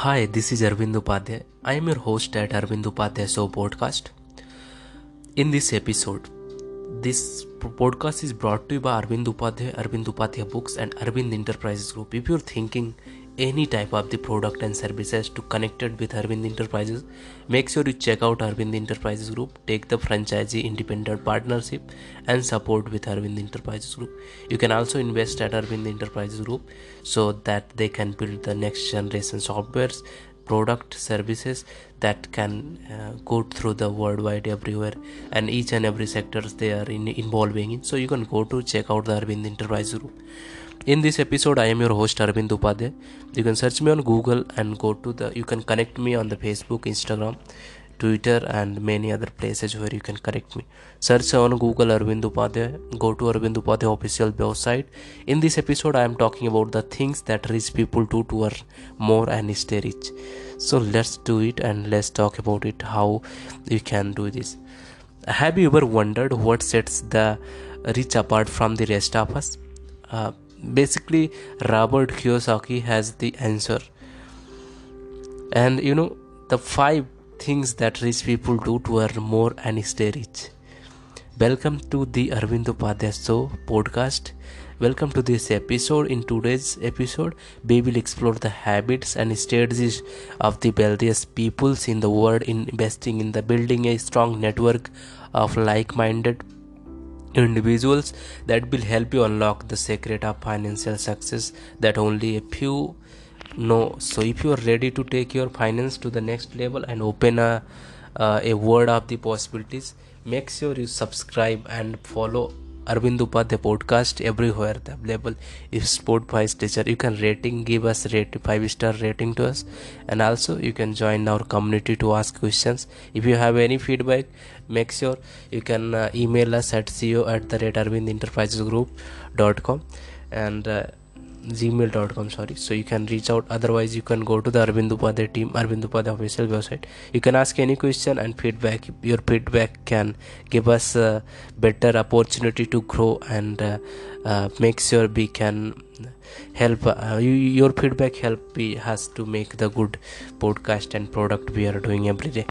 Hi this is Arvind Upadhyay I am your host at Arvind Upadhyay so podcast in this episode this podcast is brought to by Arvind Upadhyay Arvind Upadhyay books and Arvind enterprises group if you are thinking any type of the product and services to connected with Arvind Enterprises, make sure you check out Arvind Enterprises Group, take the franchisee independent partnership and support with Arvind Enterprises Group. You can also invest at Arvind Enterprises Group so that they can build the next generation softwares product services that can uh, go through the worldwide everywhere and each and every sectors they are in, involving in. So you can go to check out the arvind Enterprises group in this episode i am your host arvind upadhyay. You can search me on google and go to the you can connect me on the facebook instagram twitter and many other places where you can connect me. Search on google arvind upadhyay. Go to arvind upadhyay official website. In this episode i am talking about the things that rich people do to earn more and stay rich. So let's do it and let's talk about it how you can do this. Have you ever wondered what sets the rich apart from the rest of us? Uh, basically robert kiyosaki has the answer. And you know the five things that rich people do to earn more and stay rich. Welcome to the arvind upadhyay show podcast. Welcome to this episode. In today's episode we will explore the habits and strategies of the wealthiest peoples in the world in investing in the building a strong network of like-minded individuals that will help you unlock the secret of financial success that only a few know. So if you are ready to take your finance to the next level and open a uh, a world of the possibilities make sure you subscribe and follow Arvind Upadhyay podcast everywhere available. If Spotify Stitcher you can rating give us rate five star rating to us. And also you can join our community to ask questions. If you have any feedback make sure you can uh, email us at co at the rate arvindenterprisesgroup.com and uh, gmail.com sorry. So you can reach out. Otherwise you can go to the arvind upadhyay team arvind official website. You can ask any question and feedback. Your feedback can give us a better opportunity to grow and uh, uh, make sure we can help uh, you, your feedback help we has to make the good podcast and product we are doing every day.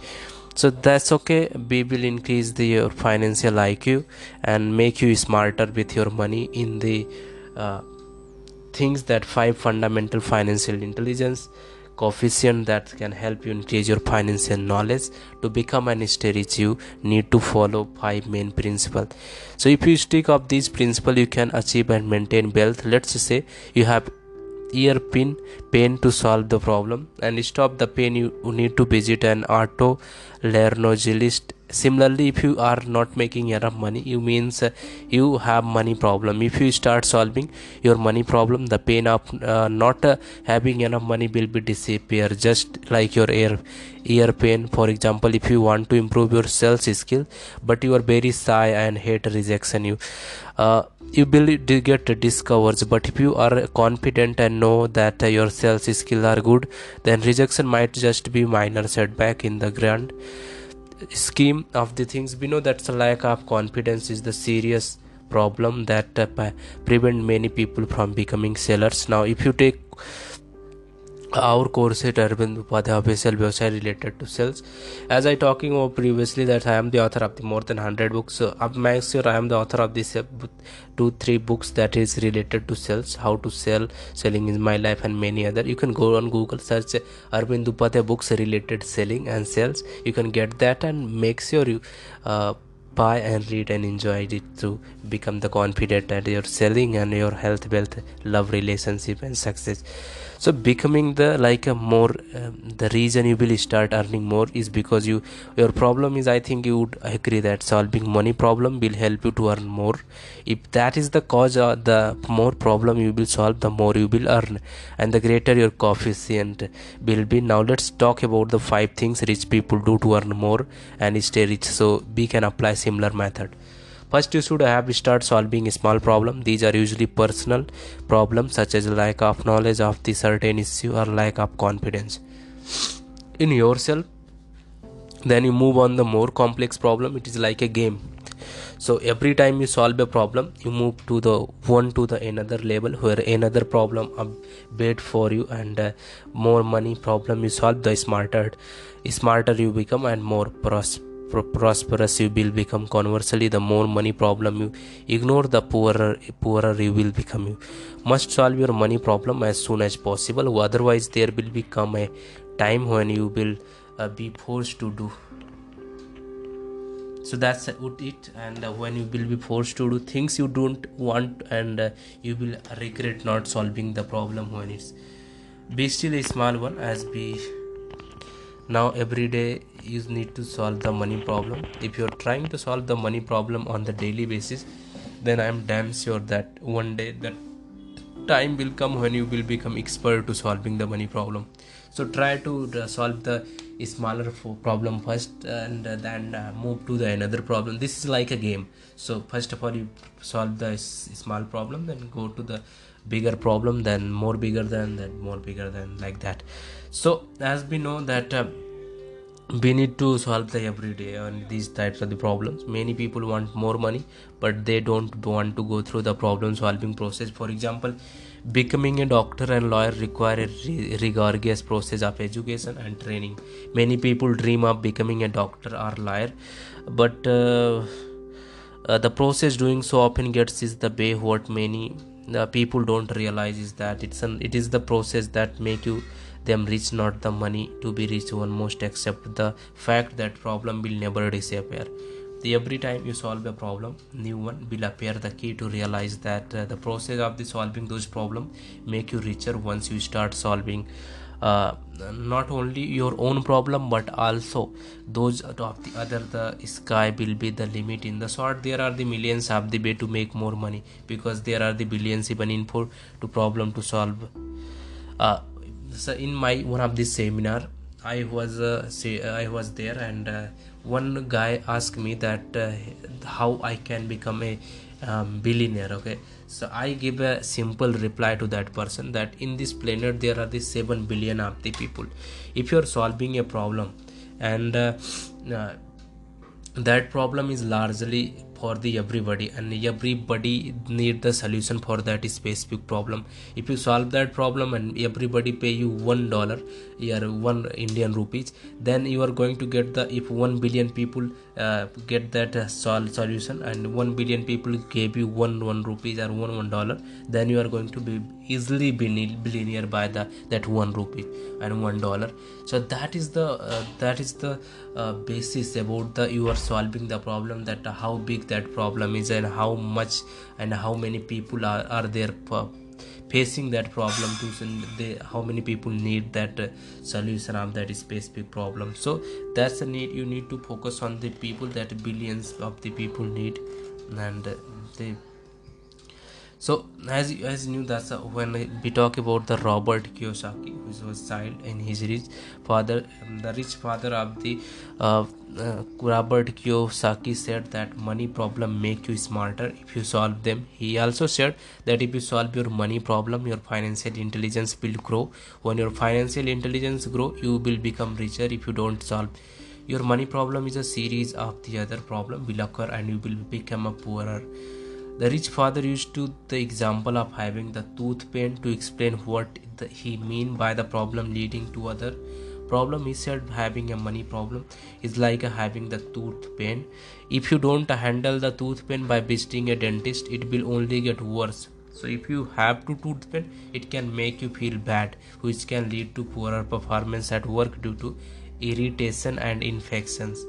So that's okay. We will increase the your financial iq and make you smarter with your money in the uh, things that five fundamental financial intelligence coefficient that can help you increase your financial knowledge. To become an rich you need to follow five main principles so if you stick up these principles you can achieve and maintain wealth. Let's say you have ear pin pain to solve the problem. And stop the pain you need to visit an otolaryngologist similarly if you are not making enough money you means uh, you have money problem. If you start solving your money problem the pain of uh, not uh, having enough money will be disappear. Just like your ear ear pain for example if you want to improve your sales skill but you are very shy and hate rejection you. Uh, you will get discovered but if you are confident and know that uh, your sales skill are good then rejection might just be minor setback in the grand scheme of the things. We know that lack of confidence is the serious problem that uh, prevent many people from becoming sellers. Now if you take our course at Arvind Upadhyay official website related to sales. As I talking about previously that I am the author of the more than 100 books. So I'm sure I am the author of this uh, two three books that is related to sales, how to sell, selling is my life and many other. You can go on Google search Arvind Upadhyay books related selling and sales. You can get that and make sure you uh, buy and read and enjoy it to become the confident that you're selling and your health wealth love relationship and success so becoming the like a more um, the reason you will start earning more is because you your problem is i think you would agree that solving money problem will help you to earn more. If that is the cause uh, the more problem you will solve the more you will earn. And the greater your coefficient will be. Now let's talk about the five things rich people do to earn more and stay rich. So we can apply similar method First, you should have start solving a small problem. These are usually personal problems such as lack of knowledge of the certain issue or lack of confidence in yourself. Then you move on the more complex problem. It is like a game. so every time you solve a problem you move to the one to the another level where another problem update for you and uh, more money problem you solve the smarter smarter you become and more prosperous prosperous you will become conversely the more money problem you ignore the poorer poorer you will become you. Must solve your money problem as soon as possible otherwise there will become a time when you will uh, be forced to do. So that's it and uh, when you will be forced to do things you don't want and uh, you will regret not solving the problem when it's be still a small one as be now every day you need to solve the money problem. If you're trying to solve the money problem on the daily basis then i'm damn sure that one day that time will come when you will become expert to solving the money problem. So try to uh, solve the smaller problem first and then uh, move to the another problem. This is like a game. So first of all you solve the small problem then go to the bigger problem then more bigger than that more bigger than like that. So as we know that uh, we need to solve the everyday and these types of the problems. Many people want more money but they don't want to go through the problem solving process. For example becoming a doctor and lawyer require a rigorous process of education and training. Many people dream of becoming a doctor or lawyer but uh, uh, the process doing so often gets is the way what many the people don't realize is that it's an it is the process that make you them rich not the money to be rich one most accept the fact that problem will never disappear. The every time you solve a problem new one will appear. The key to realize that uh, the process of the solving those problem make you richer once you start solving uh, not only your own problem but also those of the other. The sky will be the limit. In the short there are the millions of the way to make more money because there are the billions even in for to problem to solve. Uh, so in my one of this seminar i was uh, say i was there and uh, one guy asked me that uh, how i can become a um, billionaire okay? So i give a simple reply to that person that in this planet there are the 7 billion of the people. If you're solving a problem and uh, uh, that problem is largely for the everybody and everybody need the solution for that specific problem. If you solve that problem and everybody pay you one dollar or one indian rupees then you are going to get the if one billion people uh, get that uh, sol- solution and one billion people gave you one one rupees or one one dollar then you are going to be easily billionaire by the that one rupee and one dollar. So that is the uh, that is the uh, basis about the you are solving the problem that uh, how big that problem is and how much and how many people are, are there facing that problem to they, how many people need that uh, solution of that specific problem. So that's the need you need to focus on the people that billions of the people need and uh, they so as you as you knew that's when we talk about the robert kiyosaki who was child and his rich father um, the rich father of the uh, uh, robert kiyosaki said that money problem make you smarter. If you solve them he also said that if you solve your money problem your financial intelligence will grow. When your financial intelligence grow you will become richer. If you don't solve your money problem is a series of the other problem will occur and you will become a poorer the rich father used to the example of having the tooth pain to explain what the, he mean by the problem leading to other problem. He said having a money problem is like having the tooth pain. If you don't handle the tooth pain by visiting a dentist it will only get worse. So if you have to tooth pain it can make you feel bad which can lead to poorer performance at work due to irritation and infections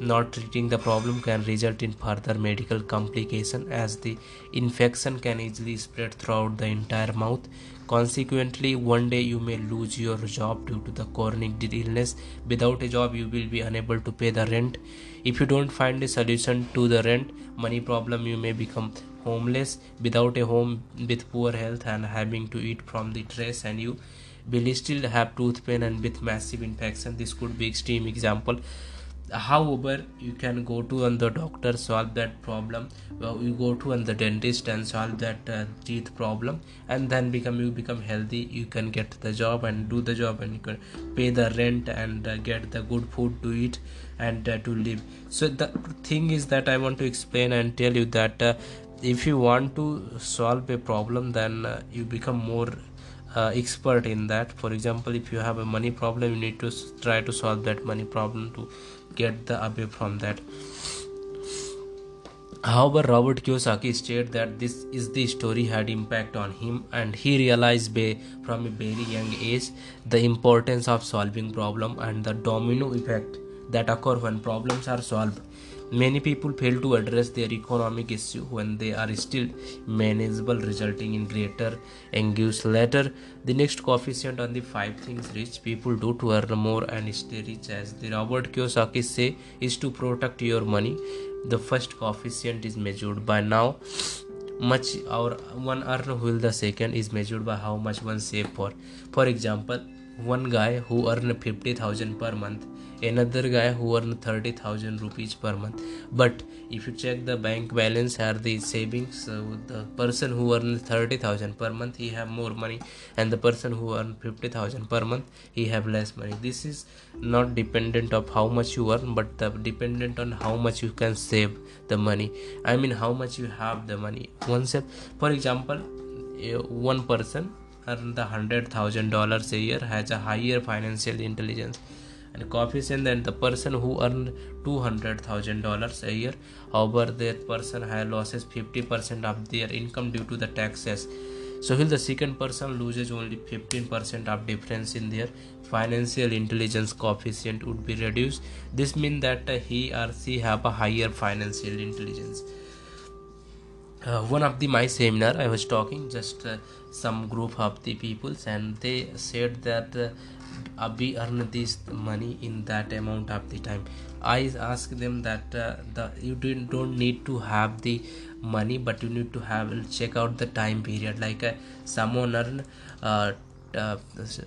not treating the problem can result in further medical complication as the infection can easily spread throughout the entire mouth. Consequently one day you may lose your job due to the chronic illness. Without a job you will be unable to pay the rent. If you don't find a solution to the rent money problem you may become homeless. Without a home with poor health and having to eat from the trash and you will still have tooth pain and with massive infection this could be extreme example however you can go to and the doctor solve that problem. Well, you go to and the dentist and solve that uh, teeth problem. And then become you become healthy you can get the job and do the job and you can pay the rent and uh, get the good food to eat and uh, to live. So the thing is that i want to explain and tell you that uh, if you want to solve a problem then uh, you become more uh, expert in that. For example if you have a money problem you need to try to solve that money problem to get the away from that. However robert kiyosaki stated that this is the story had impact on him and he realized from a very young age the importance of solving problem and the domino effect that occur when problems are solved Many people fail to address their economic issue when they are still manageable, resulting in greater anguish later. The next coefficient on the five things rich people do to earn more and stay rich, as the Robert Kiyosaki say, is to protect your money. The first coefficient is measured by now much our one earn will the second is measured by how much one save for for example one guy who earn 50000 per month another guy who earn 30000 rupees per month. But if you check the bank balance or the savings so the person who earn 30000 per month he have more money and the person who earn 50000 per month he have less money. This is not dependent of how much you earn but the dependent on how much you can save the money. I mean how much you have the money. One step for example one person earn the hundred thousand dollars a year has a higher financial intelligence and coefficient than the person who earn two hundred thousand dollars a year. However, that person has losses fifty percent of their income due to the taxes. So while the second person loses only 15% of difference in their financial intelligence coefficient would be reduced. This means that he or she have a higher financial intelligence. Uh, one of the my seminar I was talking just uh, some group of the peoples and they said that uh, we earn this money in that amount of the time. I ask them that uh, the you don't, need to have the money but you need to have check out the time period. Like uh, someone earn uh, uh,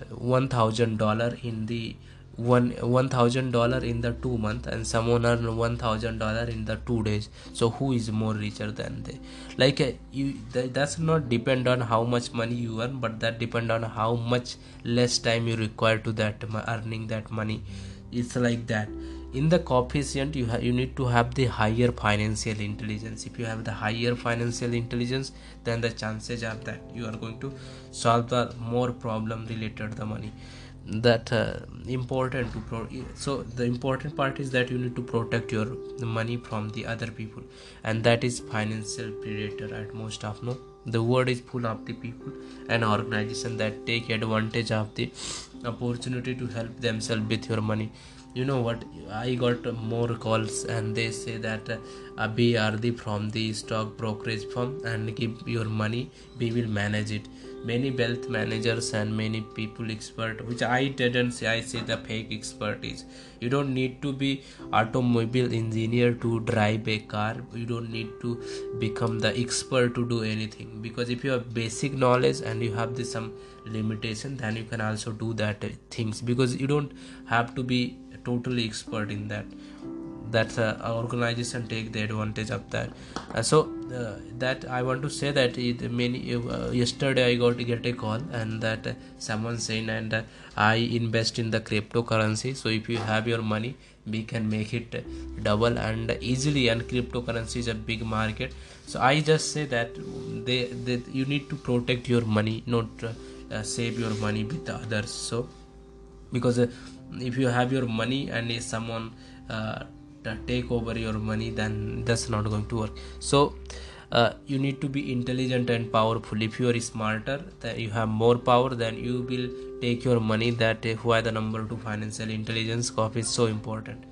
one thousand dollar in the one one thousand dollar in the two month and someone earn one thousand dollar in the two days. So who is more richer than they? Like uh, you that, that's not depend on how much money you earn but that depend on how much less time you require to that earning that money. It's like that. In the coefficient you you need to have the higher financial intelligence. If you have the higher financial intelligence then the chances are that you are going to solve the more problem related the money that uh, important to pro- so the important part is that you need to protect your money from the other people. And that is financial predator at most of no? The world is full of the people and organization that take advantage of the opportunity to help themselves with your money. You know what? I got more calls and they say that uh, we are the from the stock brokerage firm and give your money. We will manage it many wealth managers and many people expert which i didn't say i say the fake expertise you don't need to be automobile engineer to drive a car. You don't need to become the expert to do anything. Because if you have basic knowledge and you have this some limitation then you can also do that uh, things. Because you don't have to be totally expert in that that uh, organization take the advantage of that. Uh, so uh, that i want to say that it many uh, yesterday i got get a call and that uh, someone saying and uh, i invest in the cryptocurrency. So if you have your money we can make it double and easily and cryptocurrency is a big market. So i just say that they, they you need to protect your money not save your money with others. So because if you have your money and if someone uh, take over your money then that's not going to work. So uh, you need to be intelligent and powerful. If you are smarter then you have more power then you will take your money that uh, why the number two financial intelligence cough is so important.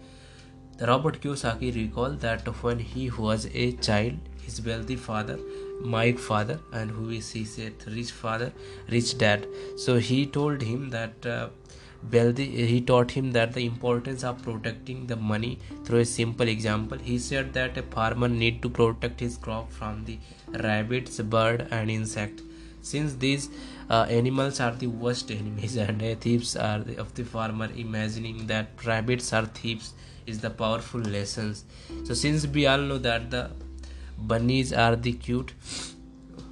The robert kiyosaki recalled that when he was a child his wealthy father my father and who is he said rich father rich dad. So he told him that uh, Wealthy, he taught him that the importance of protecting the money through a simple example. He said that a farmer need to protect his crop from the rabbits, bird, and insect. Since these uh, animals are the worst enemies and uh, thieves are the, of the farmer, imagining that rabbits are thieves is the powerful lessons so since we all know that the bunnies are the cute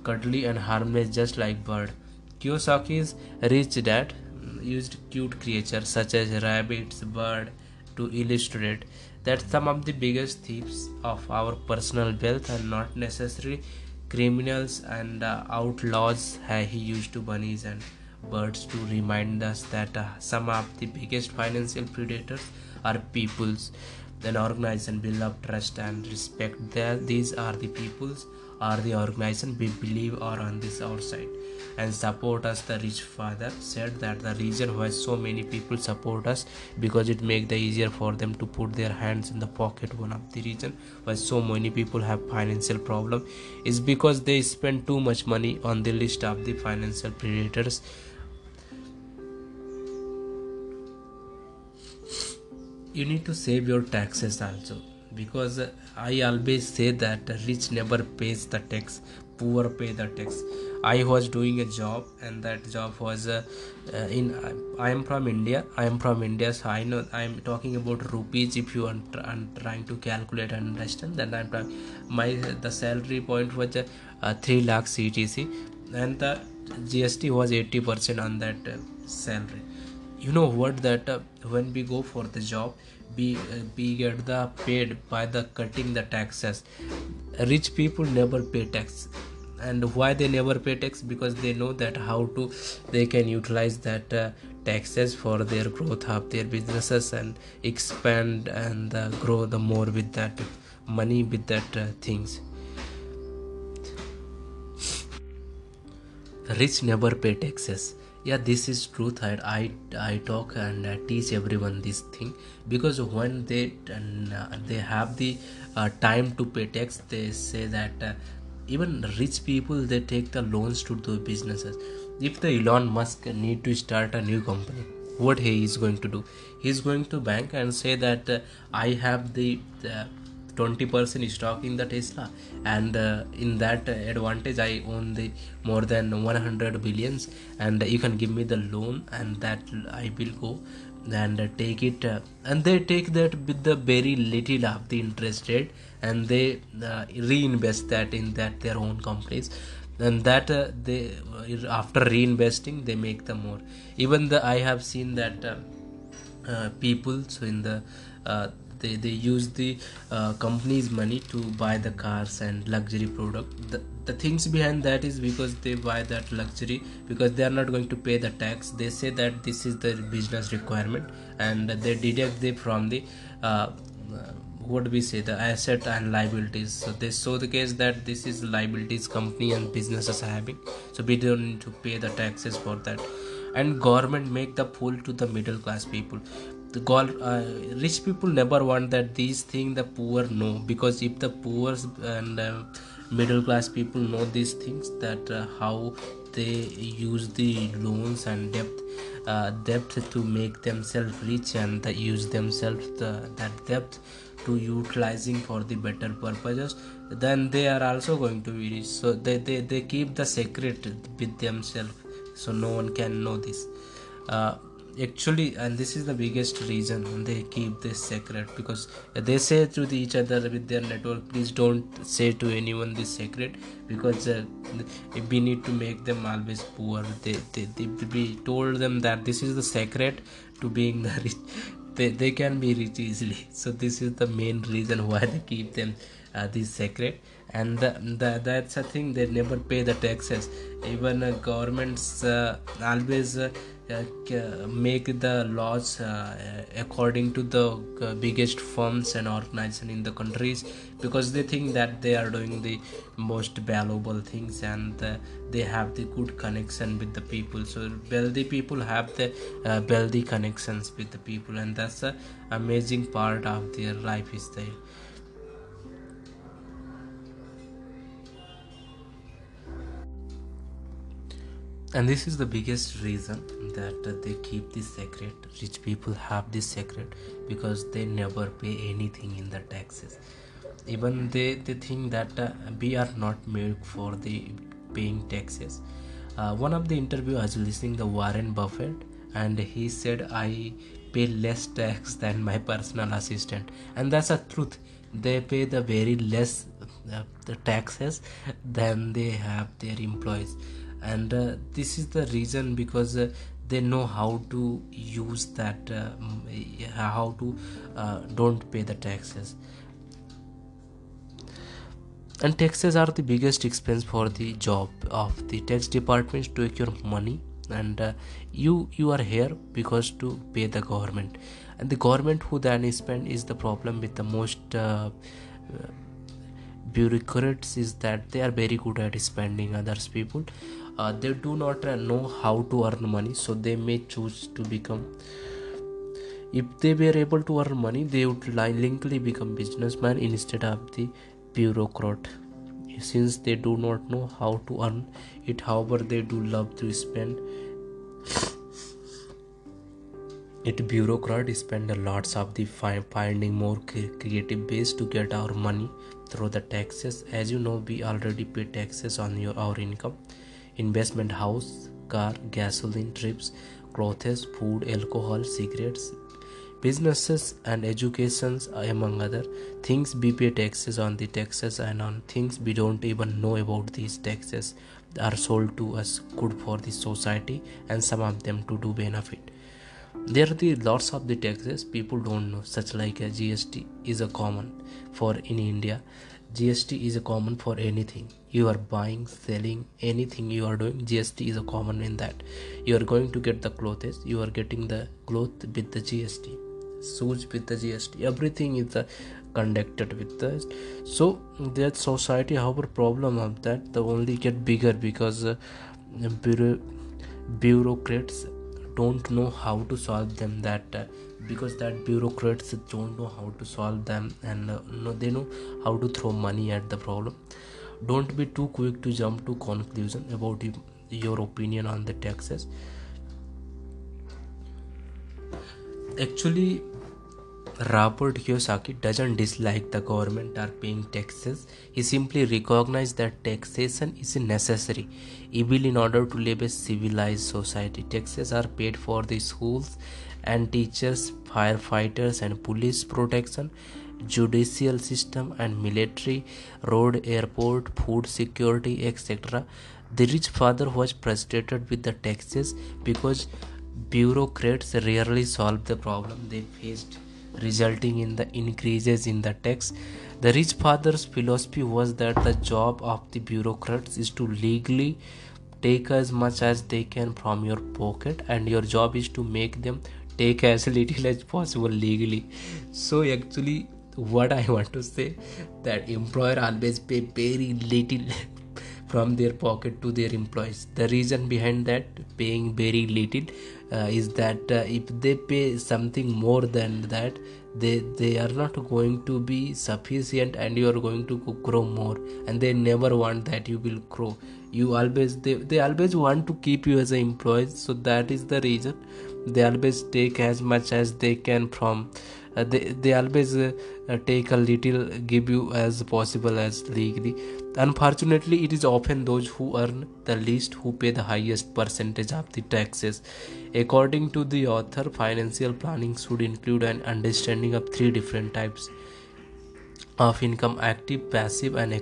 cuddly and harmless just like bird kiyosaki's rich dad used cute creatures such as rabbits bird to illustrate that some of the biggest thieves of our personal wealth are not necessarily criminals and uh, outlaws. He used to bunnies and birds to remind us that uh, some of the biggest financial predators are peoples. Then organize and build up trust and respect. There these are the peoples are the organization we believe are on this our side and support us the rich father said that the reason why so many people support us because it make the easier for them to put their hands in the pocket. One of the reason why so many people have financial problem is because they spend too much money on the list of the financial predators. You need to save your taxes also because i always say that rich never pays the tax poor pay the tax. I was doing a job and that job was uh, uh, in i am from india i am from india so i know i am talking about rupees if you are, trying to calculate and understand then i'm my the salary point was uh, 3 lakh ctc and the gst was 80% on that uh, salary you know what that uh, when we go for the job we uh, we get the paid by the cutting the taxes. Rich people never pay tax. And why they never pay tax? Because they know that how to they can utilize that uh, taxes for their growth of their businesses and expand and uh, grow the more with that money with that uh, things. Rich never pay taxes yeah this is truth. I i, talk and I teach everyone this thing. Because when they uh, they have the uh, time to pay tax they say that uh, even rich people they take the loans to do businesses. If the elon musk need to start a new company what he is going to do? He is going to bank and say that uh, i have the, the 20% stock in the tesla. And uh, in that advantage i own the more than 100 billions. And you can give me the loan and that i will go and take it. Uh, and they take that with the very little of the interest rate and they uh, reinvest that in that their own companies. And that uh, they uh, after reinvesting they make the more. Even the i have seen that uh, uh, people so in the they, they use the uh, company's money to buy the cars and luxury product. The, the things behind that is because they buy that luxury because they are not going to pay the tax. They say that this is the business requirement and they deduct they from the uh, what we say the asset and liabilities. So they show the case that this is liabilities company and businesses having. So we don't need to pay the taxes for that. And government make the fool to the middle class people the uh, rich people never want that these things the poor know because if the poor and uh, middle class people know these things that uh, how they use the loans and debt uh, debt to make themselves rich and use themselves the, that debt to utilizing for the better purposes then they are also going to be rich. So they, they, they keep the secret with themselves. So no one can know this. Uh, actually and this is the biggest reason they keep this secret because they say to each other with their network please don't say to anyone this secret because uh, we need to make them always poor. They, they, they we told them that this is the secret to being the rich. They, they can be rich easily. So this is the main reason why they keep them uh, this secret. And the, the, that's a thing they never pay the taxes. Even uh, governments uh, always uh, make the laws uh, according to the uh, biggest firms and organizations in the countries because they think that they are doing the most valuable things and they have the good connection with the people. So wealthy people have the wealthy connections with the people and that's the amazing part of their life is there and this is the biggest reason that they keep this secret. Rich people have this secret because they never pay anything in the taxes. Even they they think that uh, we are not made for the paying taxes. Uh, one of the interview was listening the warren buffett and he said i pay less tax than my personal assistant. And that's a truth. They pay the very less uh, the taxes than they have their employees and uh, this is the reason because uh, they know how to use that uh, how to uh, don't pay the taxes. And taxes are the biggest expense for the job of the tax department to your money. And uh, you you are here because to pay the government. And the government who then spend is the problem with the most uh, bureaucrats is that they are very good at spending others people uh, they do not uh, know how to earn money so they may choose to become if they were able to earn money they would likely become businessman instead of the bureaucrat. Since they do not know how to earn it however they do love to spend. It bureaucrat spend a lots of the finding more creative ways to get our money through the taxes. As you know we already pay taxes on your our income investment house car gasoline trips clothes food alcohol cigarettes businesses and educations among other things. We pay taxes on the taxes and on things we don't even know about these taxes are sold to us good for the society and some of them to do benefit. There are the lots of the taxes people don't know. Such like a gst is a common for in india gst is a common for anything. You are buying selling anything you are doing gst is a common in that. You are going to get the clothes you are getting the cloth with the gst shoes with the gst everything is uh, conducted with this so that society however problem of that the only get bigger because uh, bureau- bureaucrats don't know how to solve them that uh, because that bureaucrats don't know how to solve them and uh, no, they know how to throw money at the problem don't be too quick to jump to conclusion about your opinion on the taxes actually Robert Kiyosaki doesn't dislike the government or paying taxes. He simply recognizes that taxation is necessary evil in order to live a civilized society. Taxes are paid for the schools and teachers, firefighters and police protection, judicial system and military, road, airport, food security, etc. The rich father was frustrated with the taxes because bureaucrats rarely solved the problem they faced resulting in the increases in the tax. The rich father's philosophy was that the job of the bureaucrats is to legally take as much as they can from your pocket, and your job is to make them take as little as possible legally. So, actually, what I want to say that employer always pay very little from their pocket to their employees. The reason behind that paying very little uh, is that uh, if they pay something more than that they they are not going to be sufficient and you are going to grow more and they never want that you will grow you always they, they always want to keep you as an employee so that is the reason they always take as much as they can from uh, they, they always uh, take a little give you as possible as legally. Unfortunately it is often those who earn the least who pay the highest percentage of the taxes. According to the author financial planning should include an understanding of three different types of income active passive and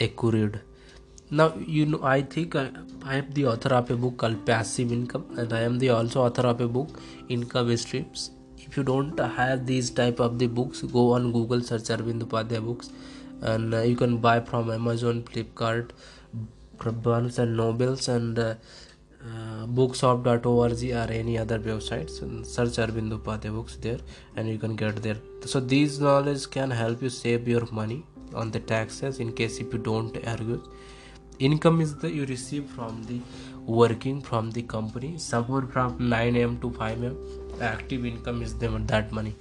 accrued now you know i think I, I am the author of a book called passive income and i am the also author of a book income streams. If you don't have these type of the books go on google search arvind upadhyay books and uh, you can buy from amazon flipkart barnes and nobles and uh, uh, bookshop.org or any other websites and search arvind upadhyay books there and you can get there. So these knowledge can help you save your money on the taxes in case if you don't argue income is the you receive from the working from the company. Somewhere from 9 am to 5 am active income is them that money.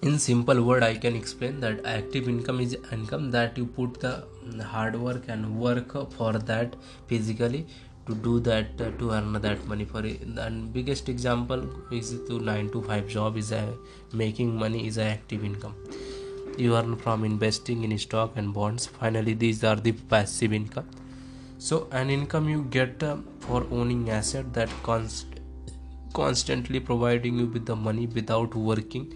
In simple word i can explain that active income is income that you put the hard work and work for that physically to do that uh, to earn that money for it. And biggest example is to 9 to 5 job is a making money is a active income you earn from investing in stock and bonds. Finally these are the passive income. So an income you get uh, for owning asset that const- constantly providing you with the money without working.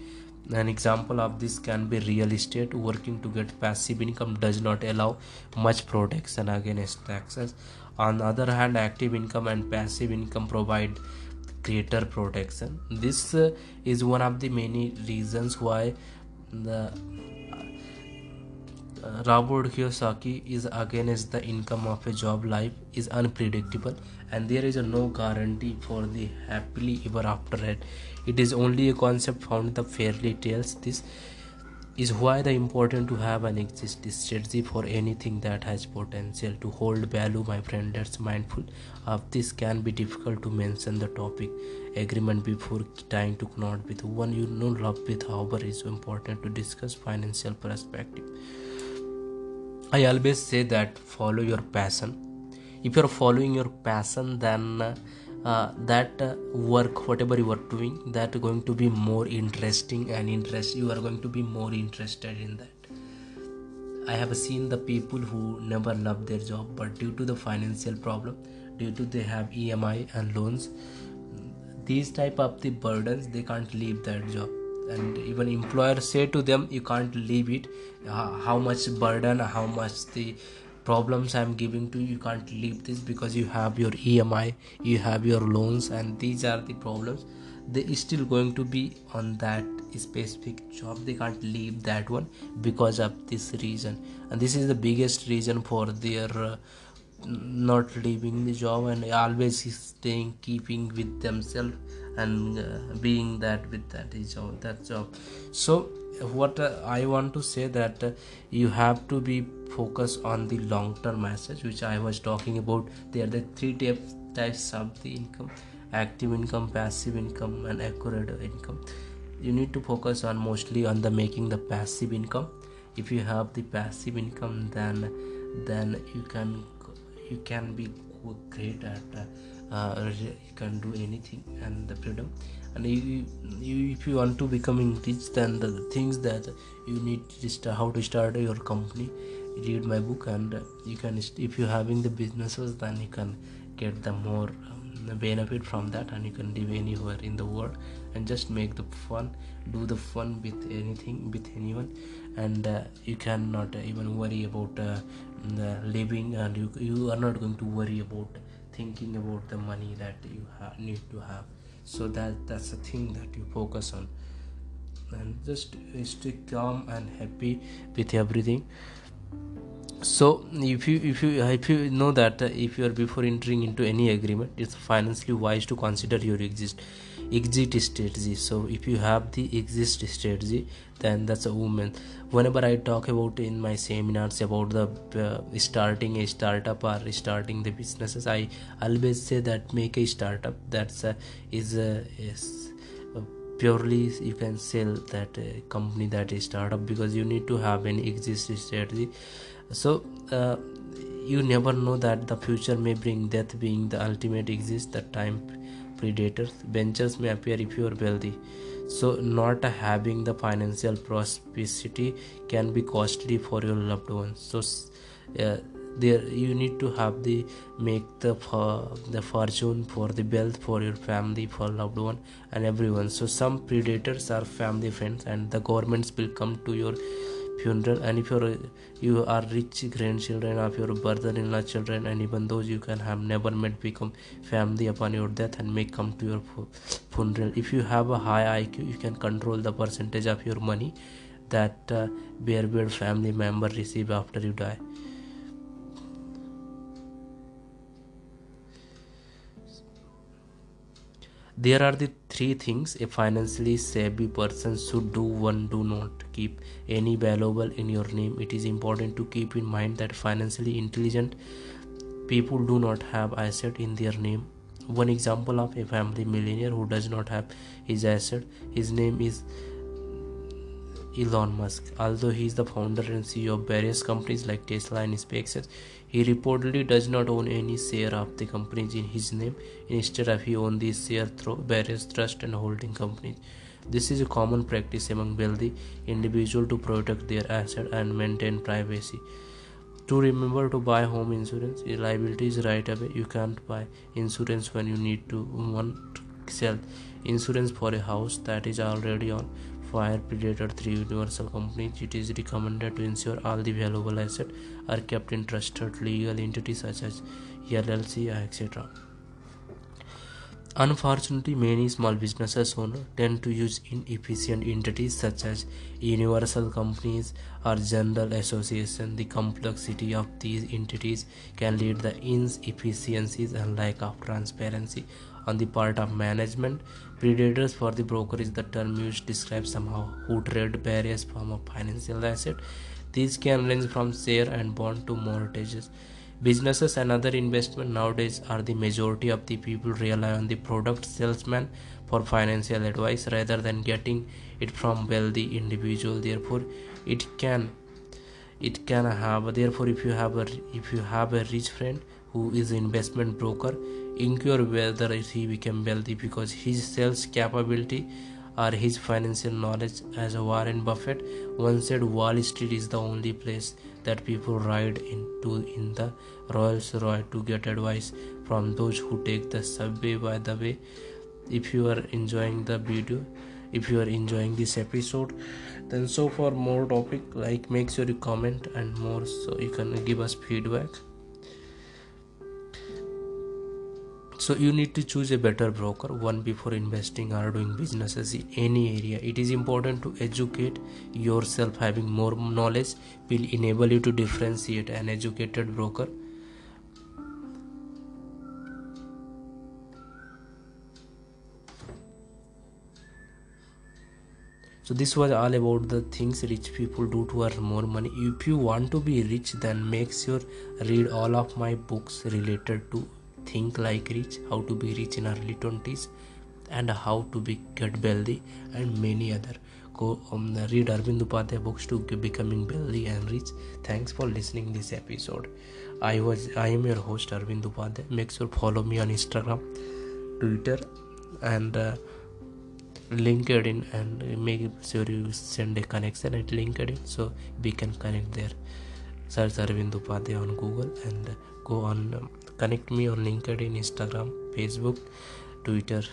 An example of this can be real estate. Working to get passive income does not allow much protection against taxes. On the other hand active income and passive income provide greater protection. This uh, is one of the many reasons why the Robert Kiyosaki is against the income of a job life is unpredictable and there is a no guarantee for the happily ever after it. It is only a concept found in the fairy tales. This is why the important to have an exist strategy for anything that has potential to hold value my friend. That's mindful of this can be difficult to mention the topic. Agreement before trying to connect with one you know love with however is important to discuss financial perspective i always say that follow your passion. If you're following your passion then uh, that uh, work whatever you are doing that going to be more interesting and interest you are going to be more interested in that. I have seen the people who never love their job but due to the financial problem due to they have emi and loans these type of the burdens they can't leave that job and even employers say to them you can't leave it. Uh, how much burden how much the problems i'm giving to you you can't leave this because you have your emi you have your loans and these are the problems. They still going to be on that specific job. They can't leave that one because of this reason. And this is the biggest reason for their uh, not leaving the job and always staying keeping with themselves and uh, being that with that job that job. So what uh, i want to say that uh, you have to be focused on the long term message which i was talking about. There are the three types types of the income active income passive income and accurate income. You need to focus on mostly on the making the passive income. If you have the passive income then then you can you can be great at uh, you can do anything and the freedom. And you, you if you want to becoming rich then the things that you need just how to start your company read my book and you can if you're having the businesses then you can get the more um, benefit from that and you can live anywhere in the world and just make the fun do the fun with anything with anyone. And uh, you cannot even worry about uh, living and you, you are not going to worry about thinking about the money that you ha- need to have. So that that's the thing that you focus on. And just stay calm and happy with everything. So if you if you if you know that uh, if you are before entering into any agreement it's financially wise to consider your exist exit strategy. So if you have the exit strategy then that's a woman. Whenever i talk about in my seminars about the uh, starting a startup or starting the businesses i always say that make a startup. That's a, is a, purely you can sell that uh, company that is startup because you need to have an exit strategy. So uh, you never know that the future may bring death being the ultimate exist that time predators ventures may appear if you are wealthy. So not having the financial prosperity can be costly for your loved ones. So uh, there you need to have the make the uh, the fortune for the wealth for your family for loved one and everyone. So some predators are family friends and the governments will come to your funeral and if you're you are rich grandchildren of your brother-in-law children and even those you can have never met become family upon your death and may come to your funeral. If you have a high iq you can control the percentage of your money that uh, bare family member receive after you die there are the three things a financially savvy person should do one do not keep any valuable in your name. It is important to keep in mind that financially intelligent people do not have asset in their name. One example of a family millionaire who does not have his asset his name is Elon Musk. Although he is the founder and CEO of various companies like Tesla and SpaceX, he reportedly does not own any share of the companies in his name. Instead of he owns these shares through various trust and holding companies. This is a common practice among wealthy individuals to protect their assets and maintain privacy. to remember to buy home insurance liability is right away you can't buy insurance when you need to want sell insurance for a house that is already on fire predator 3 universal companies it is recommended to ensure all the valuable assets are kept in trusted legal entities such as llc etc Unfortunately, many small businesses owners tend to use inefficient entities such as universal companies or general associations. The complexity of these entities can lead to inefficiencies and lack of transparency on the part of management. Predators for the broker is the term used to describe somehow who trade various form of financial asset. These can range from share and bond to mortgages. Businesses and other investment nowadays are the majority of the people rely on the product salesman for financial advice rather than getting it from wealthy individual. Therefore, it can it can have therefore if you have a if you have a rich friend who is investment broker inquire whether he became wealthy because his sales capability or his financial knowledge as warren buffett once said wall street is the only place that people ride into in the Rolls Royce to get advice from those who take the subway. By the way, if you are enjoying the video, if you are enjoying this episode, then so for more topic like make sure you comment and more so you can give us feedback. So you need to choose a better broker one before investing or doing businesses in any area. It is important to educate yourself having more knowledge will enable you to differentiate an educated broker. So this was all about the things rich people do to earn more money. If you want to be rich then make sure read all of my books related to think like rich how to be rich in early 20s and how to be get wealthy and many other. Go um, read arvind upadhyay books to becoming wealthy and rich. Thanks for listening this episode. I was i am your host arvind upadhyay. Make sure follow me on instagram twitter and uh, linkedin and make sure you send a connection at linkedin so we can connect there. Search arvind upadhyay on google and go on um, connect me on linkedin instagram facebook twitter